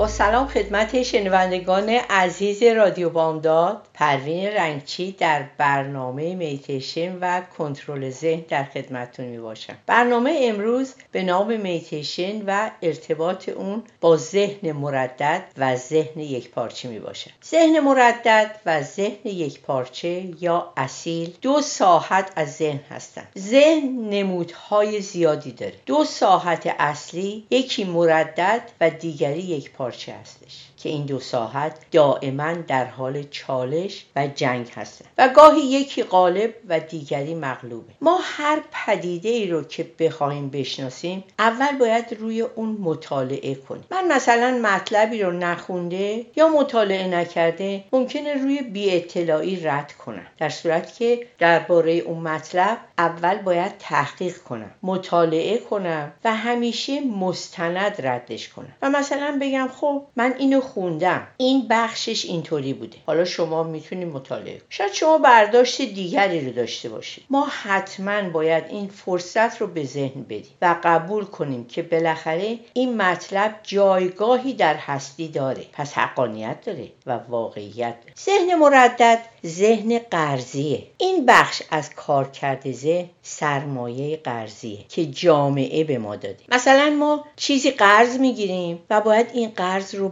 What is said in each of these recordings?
با سلام خدمت شنوندگان عزیز رادیو بامداد. پروین رنگچی در برنامه میتیشن و کنترل ذهن در خدمتتون می باشم برنامه امروز به نام میتیشن و ارتباط اون با ذهن مردد و ذهن یک پارچه می باشم ذهن مردد و ذهن یک پارچه یا اصیل دو ساحت از ذهن هستند ذهن نمودهای زیادی داره. دو ساحت اصلی یکی مردد و دیگری یک پارچه هستش. که این دو ساحت دائما در حال چالش و جنگ هستند و گاهی یکی غالب و دیگری مغلوبه. ما هر پدیده ای رو که بخواهیم بشناسیم اول باید روی اون مطالعه کنیم. من مثلا مطلبی رو نخونده یا مطالعه نکرده ممکنه روی بی اطلاعی رد کنم. در صورت که درباره اون مطلب اول باید تحقیق کنم مطالعه کنم و همیشه مستند ردش کنم. و مثلا بگم خب من اینو خوندم. این بخشش اینطوری بوده. حالا شما می‌تونید مطالعه شاید شما برداشت دیگری رو داشته باشید. ما حتما باید این فرصت رو به ذهن بدیم و قبول کنیم که بالاخره این مطلب جایگاهی در هستی داره. پس حقانیت داره و واقعیت داره. ذهن مردد ذهن قرضیه. این بخش از کارکرد ذهن سرمایه قرضیه که جامعه به ما داده. مثلا ما چیزی قرض می‌گیریم و باید این قرض رو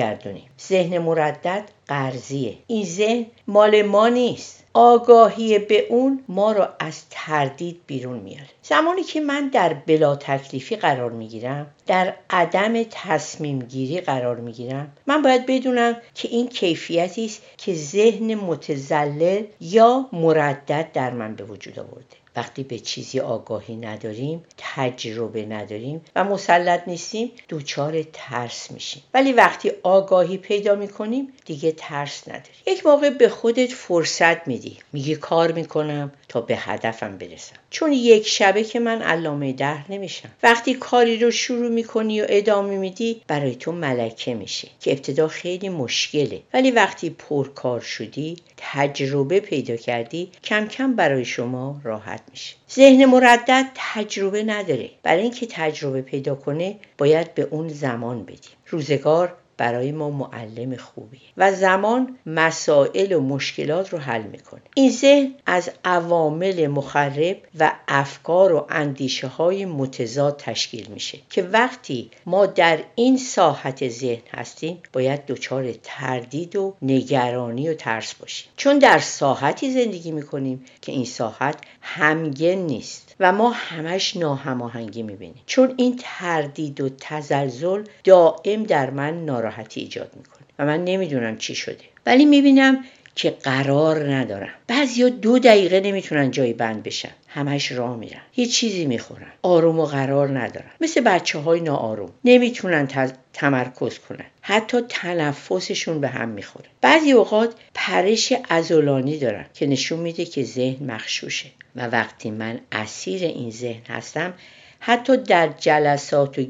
برگردونیم ذهن مردد قرضیه. این ذهن مال ما نیست. آگاهی به اون ما رو از تردید بیرون میاره. زمانی که من در بلا تکلیفی قرار می‌گیرم در عدم تصمیم گیری قرار می‌گیرم من باید بدونم که این کیفیتی است که ذهن متزلل یا مردد در من به وجود آورده. وقتی به چیزی آگاهی نداریم تجربه نداریم و مسلط نیستیم دوچار ترس میشیم. ولی وقتی آگاهی پیدا می‌کنیم دیگه ترس نداری. یک موقع به خودت فرصت میدی. میگی کار می‌کنم تا به هدفم برسم. چون یک شبه که من علامه ده نمیشم. وقتی کاری رو شروع می‌کنی و ادامه میدی برای تو ملکه میشه که ابتدا خیلی مشکله. ولی وقتی پرکار شدی تجربه پیدا کردی کم کم برای شما راحت میشه. ذهن مردد تجربه نداره. برای اینکه تجربه پیدا کنه باید به اون زمان بدیم روزگار برای ما معلم خوبیه و زمان مسائل و مشکلات رو حل می‌کنه. این ذهن از عوامل مخرب و افکار و اندیشه های متضاد تشکیل میشه که وقتی ما در این ساحت ذهن هستیم باید دچار تردید و نگرانی و ترس باشیم. چون در ساحتی زندگی می‌کنیم که این ساحت همگن نیست. و ما همش ناهماهنگی می‌بینیم. چون این تردید و تزلزل دائم در من ناراحتی ایجاد می‌کنه و من نمی‌دونم چی شده. ولی می‌بینم که قرار ندارم. بعضیا دو دقیقه نمی‌تونن جای بند بشن. همش راه میرن. یه چیزی می‌خورن. آروم و قرار ندارن. مثل بچه های ناآروم. نمی‌تونن تمرکز کنن. حتی تنفسشون به هم می‌خوره. بعضی اوقات پرش ازولانی دارن که نشون میده که ذهن مخشوشه و وقتی من اسیر این ذهن هستم حتی در جلسات و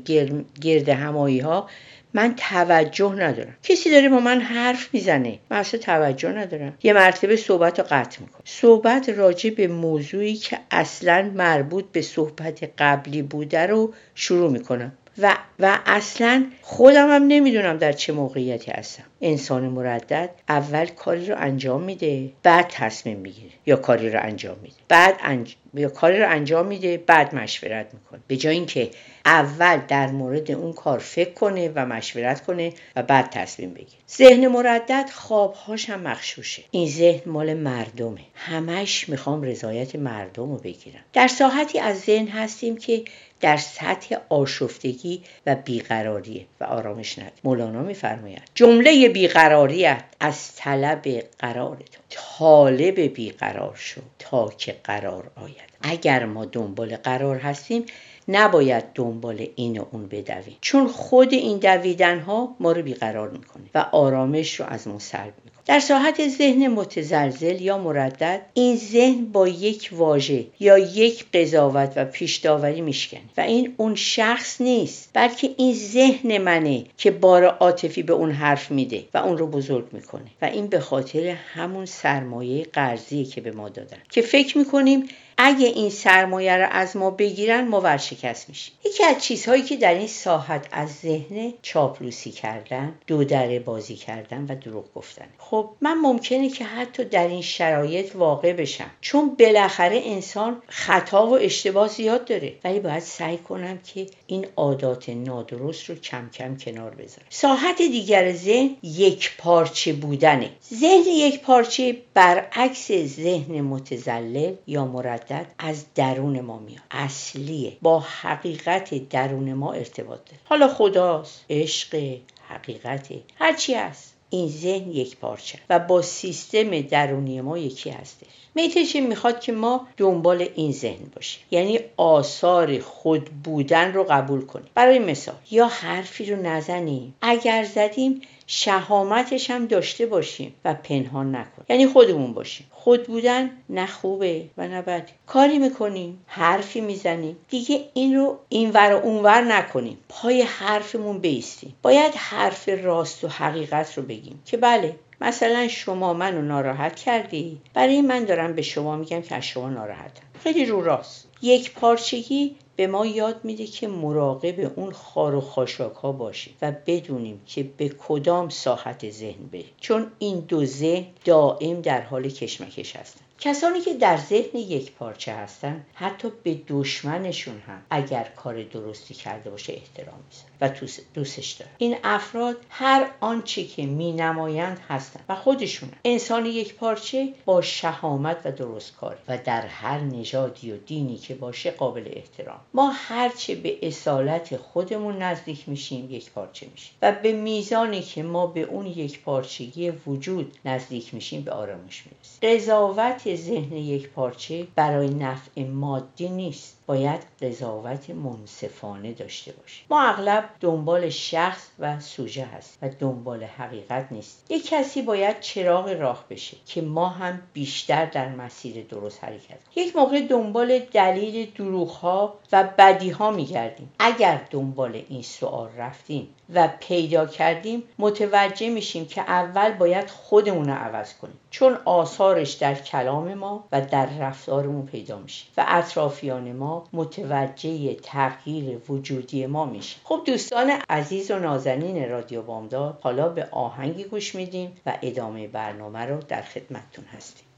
گرد همایی ها من توجه ندارم. کسی داره با من حرف می‌زنه. من اصلا توجه ندارم. یه مرتبه صحبت رو قطع می‌کنم. صحبت راجع به موضوعی که اصلا مربوط به صحبت قبلی بوده رو شروع می‌کنم. و, و اصلا خودم هم نمی‌دونم در چه موقعیتی هستم. انسان مردد اول کاری رو انجام میده بعد تصمیم می‌گیره یا کاری رو انجام میده. بعد انج... یا کاری رو انجام میده بعد مشورت می‌کنه. به جای اینکه اول در مورد اون کار فکر کنه و مشورت کنه و بعد تصمیم بگیره. ذهن مردد خوابهاش هم مخشوشه. این ذهن مال مردمه. همش می‌خوام رضایت مردم رو بگیرم. در ساحتی از ذهن هستیم که در سطح آشفتگی و بیقراریه و آرامش نداره مولانا میفرماید جمله بیقراریت از طلب قرار تو طالب بیقرار شو تا که قرار آید. اگر ما دنبال قرار هستیم نباید دنبال این و اون بدویم. چون خود این دویدن ها ما رو بیقرار می‌کنه و آرامش رو از ما سلب می‌کنه. در ساحت ذهن متزلزل یا مردد این ذهن با یک واژه یا یک قضاوت و پیش داوری میشکنه و این اون شخص نیست بلکه این ذهن منه که بار عاطفی به اون حرف میده و اون رو بزرگ می‌کنه. و این به خاطر همون سرمایه قرضی که به ما دادن. که فکر می‌کنیم اگه این سرمایه رو از ما بگیرن ما ورشکست میشیم. یکی از چیزهایی که در این ساحت از ذهن چاپلوسی کردن دو دره بازی کردن و دروغ گفتن. خب من ممکنه که حتی در این شرایط واقع بشم. چون بالاخره انسان خطا و اشتباه زیاد داره. ولی باید سعی کنم که این عادات نادرست رو کم کم کنار بذارم. ساحت دیگر ذهن یک پارچه بودنه. ذهن یک پارچه برعکس ذهن متزلل یا مرد از درون ما میاد. اصلیه. با حقیقت درون ما ارتباط داره. حالا خداست. عشق حقیقت هرچی هست. این ذهن یک پارچه. و با سیستم درونی ما یکی هستش. میتشین می‌خواد که ما دنبال این ذهن باشیم. یعنی آثار خود بودن رو قبول کنیم. برای مثال یا حرفی رو نزنیم. اگر زدیم شهامتش هم داشته باشیم و پنهان نکنیم. یعنی خودمون باشیم. خود بودن نه خوبه و نه بد. کاری می‌کنیم حرفی می‌زنیم. دیگه این رو اینور و اونور نکنیم. پای حرفمون بیستیم. باید حرف راست و حقیقت رو بگیم که بله مثلا شما منو ناراحت کردی. برای من دارم به شما میگم که از شما ناراحتم. خیلی رو راست. یک پارچگی به ما یاد میده که مراقب اون خار و خاشاک ها باشیم و بدونیم که به کدام ساحت ذهن بریم. چون این دو ذهن دائم در حال کشمکش هستن. کسانی که در ذهن یک پارچه هستن حتی به دشمنشون هم اگر کار درستی کرده باشه احترام می‌ذارن و دوستش دارن. این افراد هر آنچه که می نمایند هستند و خودشون انسان یک پارچه با شهامت و درست کار و در هر نژادی و دینی که باشه قابل احترام. ما هرچه به اصالت خودمون نزدیک میشیم یک پارچه میشیم. و به میزانی که ما به اون یک پارچگی وجود نزدیک میشیم به آرامش می‌رسیم. قضاوت ذهن یک پارچه برای نفع مادی نیست. باید قضاوت منصفانه داشته باشیم. ما اغلب دنبال شخص و سوژه هست و دنبال حقیقت نیست یک کسی باید چراغ راه بشه که ما هم بیشتر در مسیر درست حرکت کنیم. یک موقع دنبال دلیل دروغ ها و بدی ها میگردیم. اگر دنبال این سوال رفتیم و پیدا کردیم متوجه میشیم که اول باید خودمون رو عوض کنیم. چون آثارش در کلام ما و در رفتارمون پیدا میشه و اطرافیان ما متوجه تغییر وجودی ما میشه خب دوستان عزیز و نازنین رادیو بامداد حالا به آهنگی گوش میدیم و ادامه برنامه رو در خدمتتون هستیم.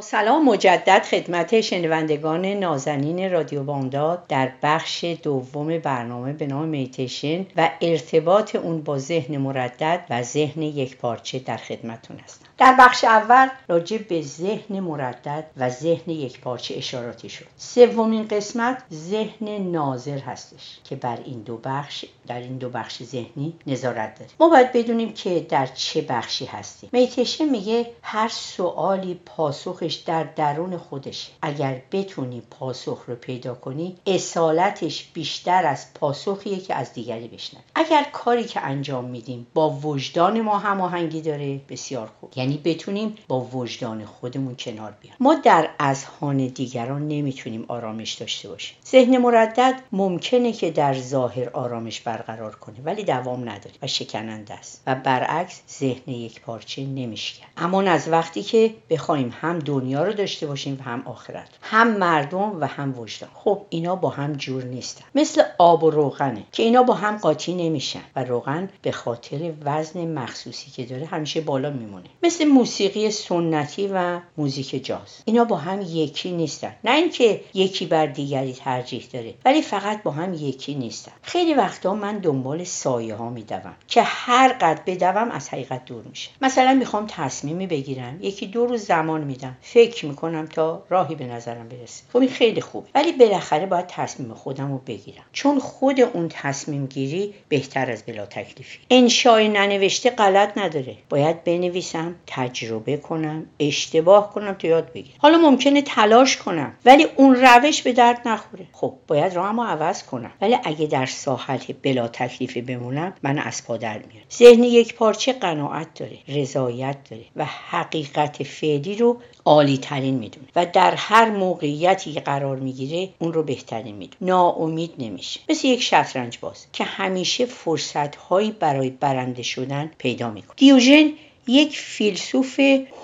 سلام مجدد خدمت شنوندگان نازنین رادیو بامداد در بخش دوم برنامه به نام میتیشن و ارتباط اون با ذهن مردد و ذهن یک پارچه در خدمتون هستم. در بخش اول راجع به ذهن مردد و ذهن یک پارچه اشاراتی شد. سومین قسمت ذهن ناظر هستش که بر این دو بخش در این دو بخش ذهنی نظارت داره ما باید بدونیم که در چه بخشی هستیم. میتشه میگه هر سوالی پاسخش در درون خودشه. اگر بتونی پاسخ رو پیدا کنی اصالتش بیشتر از پاسخیه که از دیگری بشنوی. اگر کاری که انجام میدیم با وجدان ما هماهنگی داره بسیار خوب. یعنی بتونیم با وجدان خودمون کنار بیایم ما در اذهان دیگران نمی‌تونیم آرامش داشته باشیم. ذهن مردد ممکنه که در ظاهر آرامش برقرار کنه ولی دوام نداره و شکننده است و برعکس ذهن یک پارچه نمیشکن. اما از وقتی که بخوایم هم دنیا رو داشته باشیم و هم آخرت هم مردم و هم وجدان. خب اینا با هم جور نیستن. مثل آب و روغنه که اینا با هم قاطی نمیشن و روغن به خاطر وزن مخصوصی که داره همیشه بالا میمونه. موسیقی سنتی و موزیک جاز. اینا با هم یکی نیستن. نه اینکه یکی بر دیگری ترجیح داره ولی فقط با هم یکی نیستن. خیلی وقتا من دنبال سایه ها میدوم که هر قد بدوم از حقیقت دور میشه. مثلا می‌خوام تصمیمی بگیرم. یکی دو روز زمان میدم. فکر می‌کنم تا راهی به نظرم برسه. خب این خیلی خوب ولی بالاخره باید تصمیم خودم رو بگیرم. چون خود اون تصمیم گیری بهتر از بلا تکلیفی. انشای ننوشته غلط نداره. باید بنویسم. تجربه کنم اشتباه کنم تا یاد بگیرم. حالا ممکنه تلاش کنم ولی اون روش به درد نخوره. خب باید راهمو عوض کنم. ولی اگه در ساحل بلا تکلیفی بمونم من از پا در میارم. ذهن یک پارچه قناعت داره رضایت داره و حقیقت فعلی رو عالی ترین می‌دونه و در هر موقعیتی که قرار می‌گیره اون رو بهترین می‌دونه. ناامید نمیشه. مثل یک شطرنج باز که همیشه فرصت هایی برای برنده شدن پیدا می‌کنه. دیوژن یک فیلسوف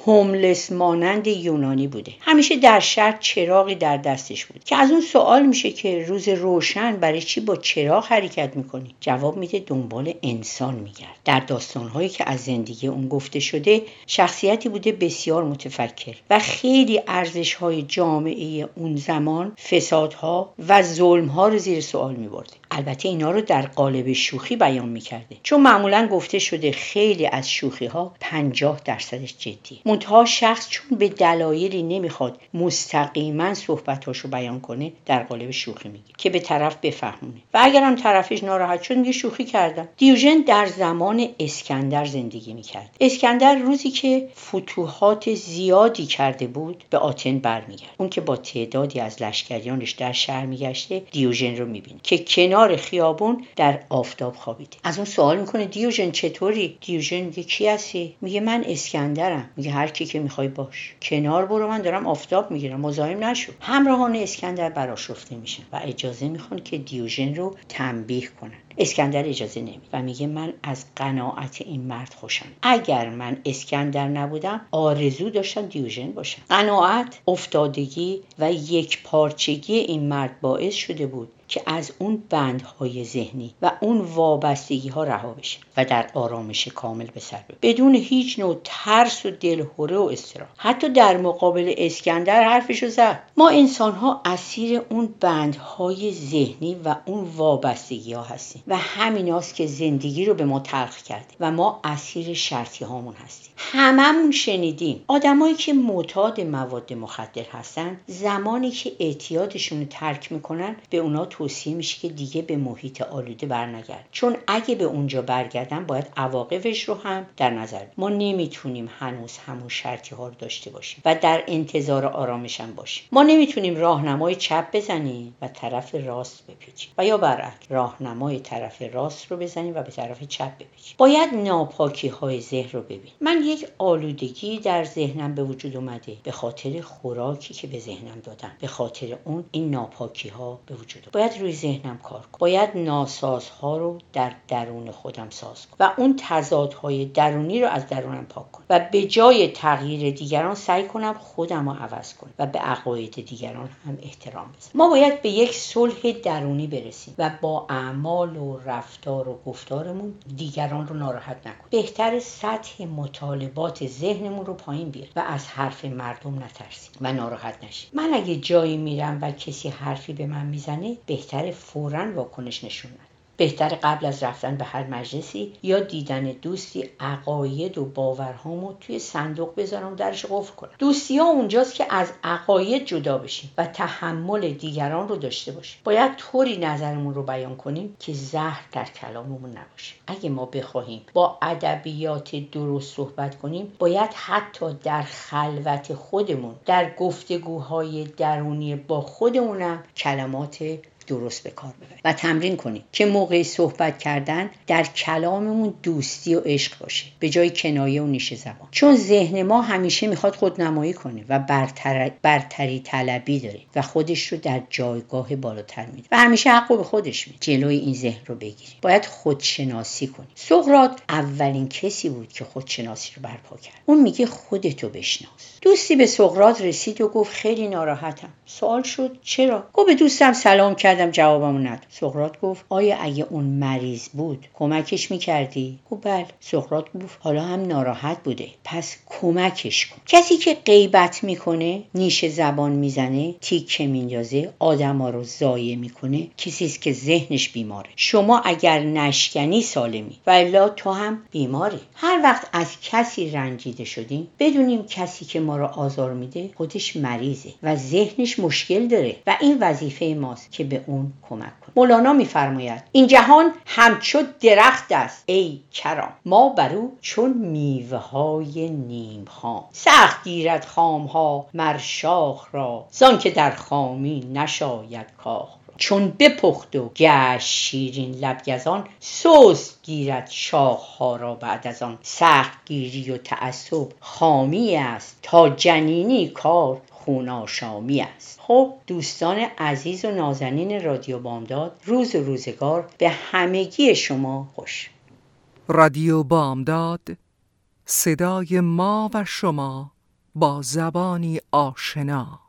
هوملس مانند یونانی بوده. همیشه در شهر چراغی در دستش بود که از اون سوال میشه که روز روشن برای چی با چراغ حرکت می‌کنی؟ جواب میده دنبال انسان میگرد. در داستانهایی که از زندگی اون گفته شده شخصیتی بوده بسیار متفکر و خیلی ارزش های جامعه اون زمان فسادها و ظلمها رو زیر سوال میبرده. البته اینا رو در قالب شوخی بیان می‌کرده. چون معمولا گفته شده خیلی از شوخی ها پنجاه درصدش جدی منتها شخص چون به دلایلی نمی‌خواد مستقیما صحبتاشو بیان کنه در قالب شوخی میگه که به طرف بفهمونه. و اگر هم طرفش ناراحت شد میگه شوخی کردم دیوژن در زمان اسکندر زندگی می‌کرد. اسکندر روزی که فتوحات زیادی کرده بود به آتن برمیگرد. اون که با تعدادی از لشکریانش در شهر میگشته دیوژن رو می‌بینه. که کنار خیابون در آفتاب خوابیده. از اون سوال می‌کنه دیوژن چطوری؟ دیوژن میگه کی هستی؟ میگه من اسکندرم. میگه هر کی که می‌خوای باش. کنار برو من دارم آفتاب می‌گیرم. مزاحم نشو. همراهان اسکندر براشفته میشن و اجازه می‌خوان که دیوژن رو تنبیه کنن. اسکندر اجازه نمی و میگه من از قناعت این مرد خوشم. اگر من اسکندر نبودم آرزو داشتم دیوژن باشم. قناعت افتادگی و یک پارچگی این مرد باعث شده بود که از اون بندهای ذهنی و اون وابستگی ها رها بشه و در آرامش کامل به سر بدون هیچ نوع ترس و دلهوره و استرا حتی در مقابل اسکندر حرفشو زد. ما انسان ها اسیر اون بندهای ذهنی و اون وابستگی ها هستیم و همیناست که زندگی رو به ما تلخ کرده و ما اسیر شرطی هامون هستیم. هممون شنیدیم. آدمایی که معتاد مواد مخدر هستن زمانی که اعتیادشون رو ترک می‌کنن به اونا توصیه میشه که دیگه به محیط آلوده برنگرد. چون اگه به اونجا برگردن باید عواقبش رو هم در نظر ما نمی‌تونیم هنوز همون شرطی ها رو داشته باشیم و در انتظار آرامشم باشیم. ما نمی‌تونیم راهنمای چپ بزنیم و طرف راست بپیچیم و یا برعکس راهنمای طرف راست رو بزنیم و به طرف چپ بپیچیم. باید ناپاکی های ذهن رو ببین من یک آلودگی در ذهنم به وجود اومده به خاطر خوراکی که به ذهنم دادم به خاطر اون این ناپاکی ها به وجود باید روی ذهنم کار کنم. باید ناسازها رو در درون خودم ساز کنم و اون تضادهای درونی رو از درونم پاک کنم و به جای تغییر دیگران سعی کنم خودم رو عوض کنم و به عقاید دیگران هم احترام بذارم. ما باید به یک صلح درونی برسیم و با اعمال و رفتار و گفتارمون دیگران رو ناراحت نکنیم. بهتر سطح مطالبات ذهنمون رو پایین بیاریم و از حرف مردم نترسیم و ناراحت نشیم. من اگه جایی میرم و کسی حرفی به من می‌زنه بهتر فورا واکنش نشون بهتر قبل از رفتن به هر مجلسی یا دیدن دوستی عقاید و باورهامو توی صندوق بذارم و درش قفل کنم دوستی ها اونجاست که از عقاید جدا بشیم و تحمل دیگران رو داشته باشیم باید طوری نظرمون رو بیان کنیم که زهر در کلاممون نباشه. اگه ما بخواهیم با ادبیات درست صحبت کنیم باید حتی در خلوت خودمون در گفتگوهای درونی با خودمونم کلمات درست به کار ببریم. و تمرین کنیم که موقع صحبت کردن در کلاممون دوستی و عشق باشه. به جای کنایه و نیش زبان. چون ذهن ما همیشه می‌خواد خودنمایی کنه و برتر... برتری طلبی داره و خودش رو در جایگاه بالاتر میده و همیشه حق به خودش میده. جلوی این ذهن رو بگیریم. باید خودشناسی کنیم. سقراط اولین کسی بود که خودشناسی رو برپا کرد. اون میگه خودتو بشناس. دوستی به سقراط رسید و گفت خیلی ناراحتم. سوال شد چرا؟ گفت به دوستم سلام کردم جوابمو نداد سقراط گفت آیا اگه اون مریض بود کمکش می‌کردی؟ گفت بله. سقراط گفت حالا هم ناراحت بوده. پس کمکش کن. کسی که غیبت می‌کنه نیش زبان می‌زنه تیکه میندازه آدما رو ضایع می‌کنه کسی است که ذهنش بیماره. شما اگر نشکنی سالمی. و الا تو هم بیماری. هر وقت از کسی رنجیده شدیم بدونیم کسی که ما رو آزار میده خودش مریضه و ذهنش مشکل داره و این وظیفه ماست که به اون کمک کنیم مولانا میفرماید این جهان همچو درخت است. ای کرام ما بر او چون میوه های نیم خام. سخت گیرد خام ها مر را زان که در خامی نشاید کاخ. چون بپخت و گشت شیرین لبگزان سست گیرد شاخها را بعد از آن. سخت گیری و تعصب خامی است. تا جنینی کار خوناشامی است. خب دوستان عزیز و نازنین رادیو بامداد روز و روزگار به همگی شما خوش. رادیو بامداد صدای ما و شما با زبانی آشنا.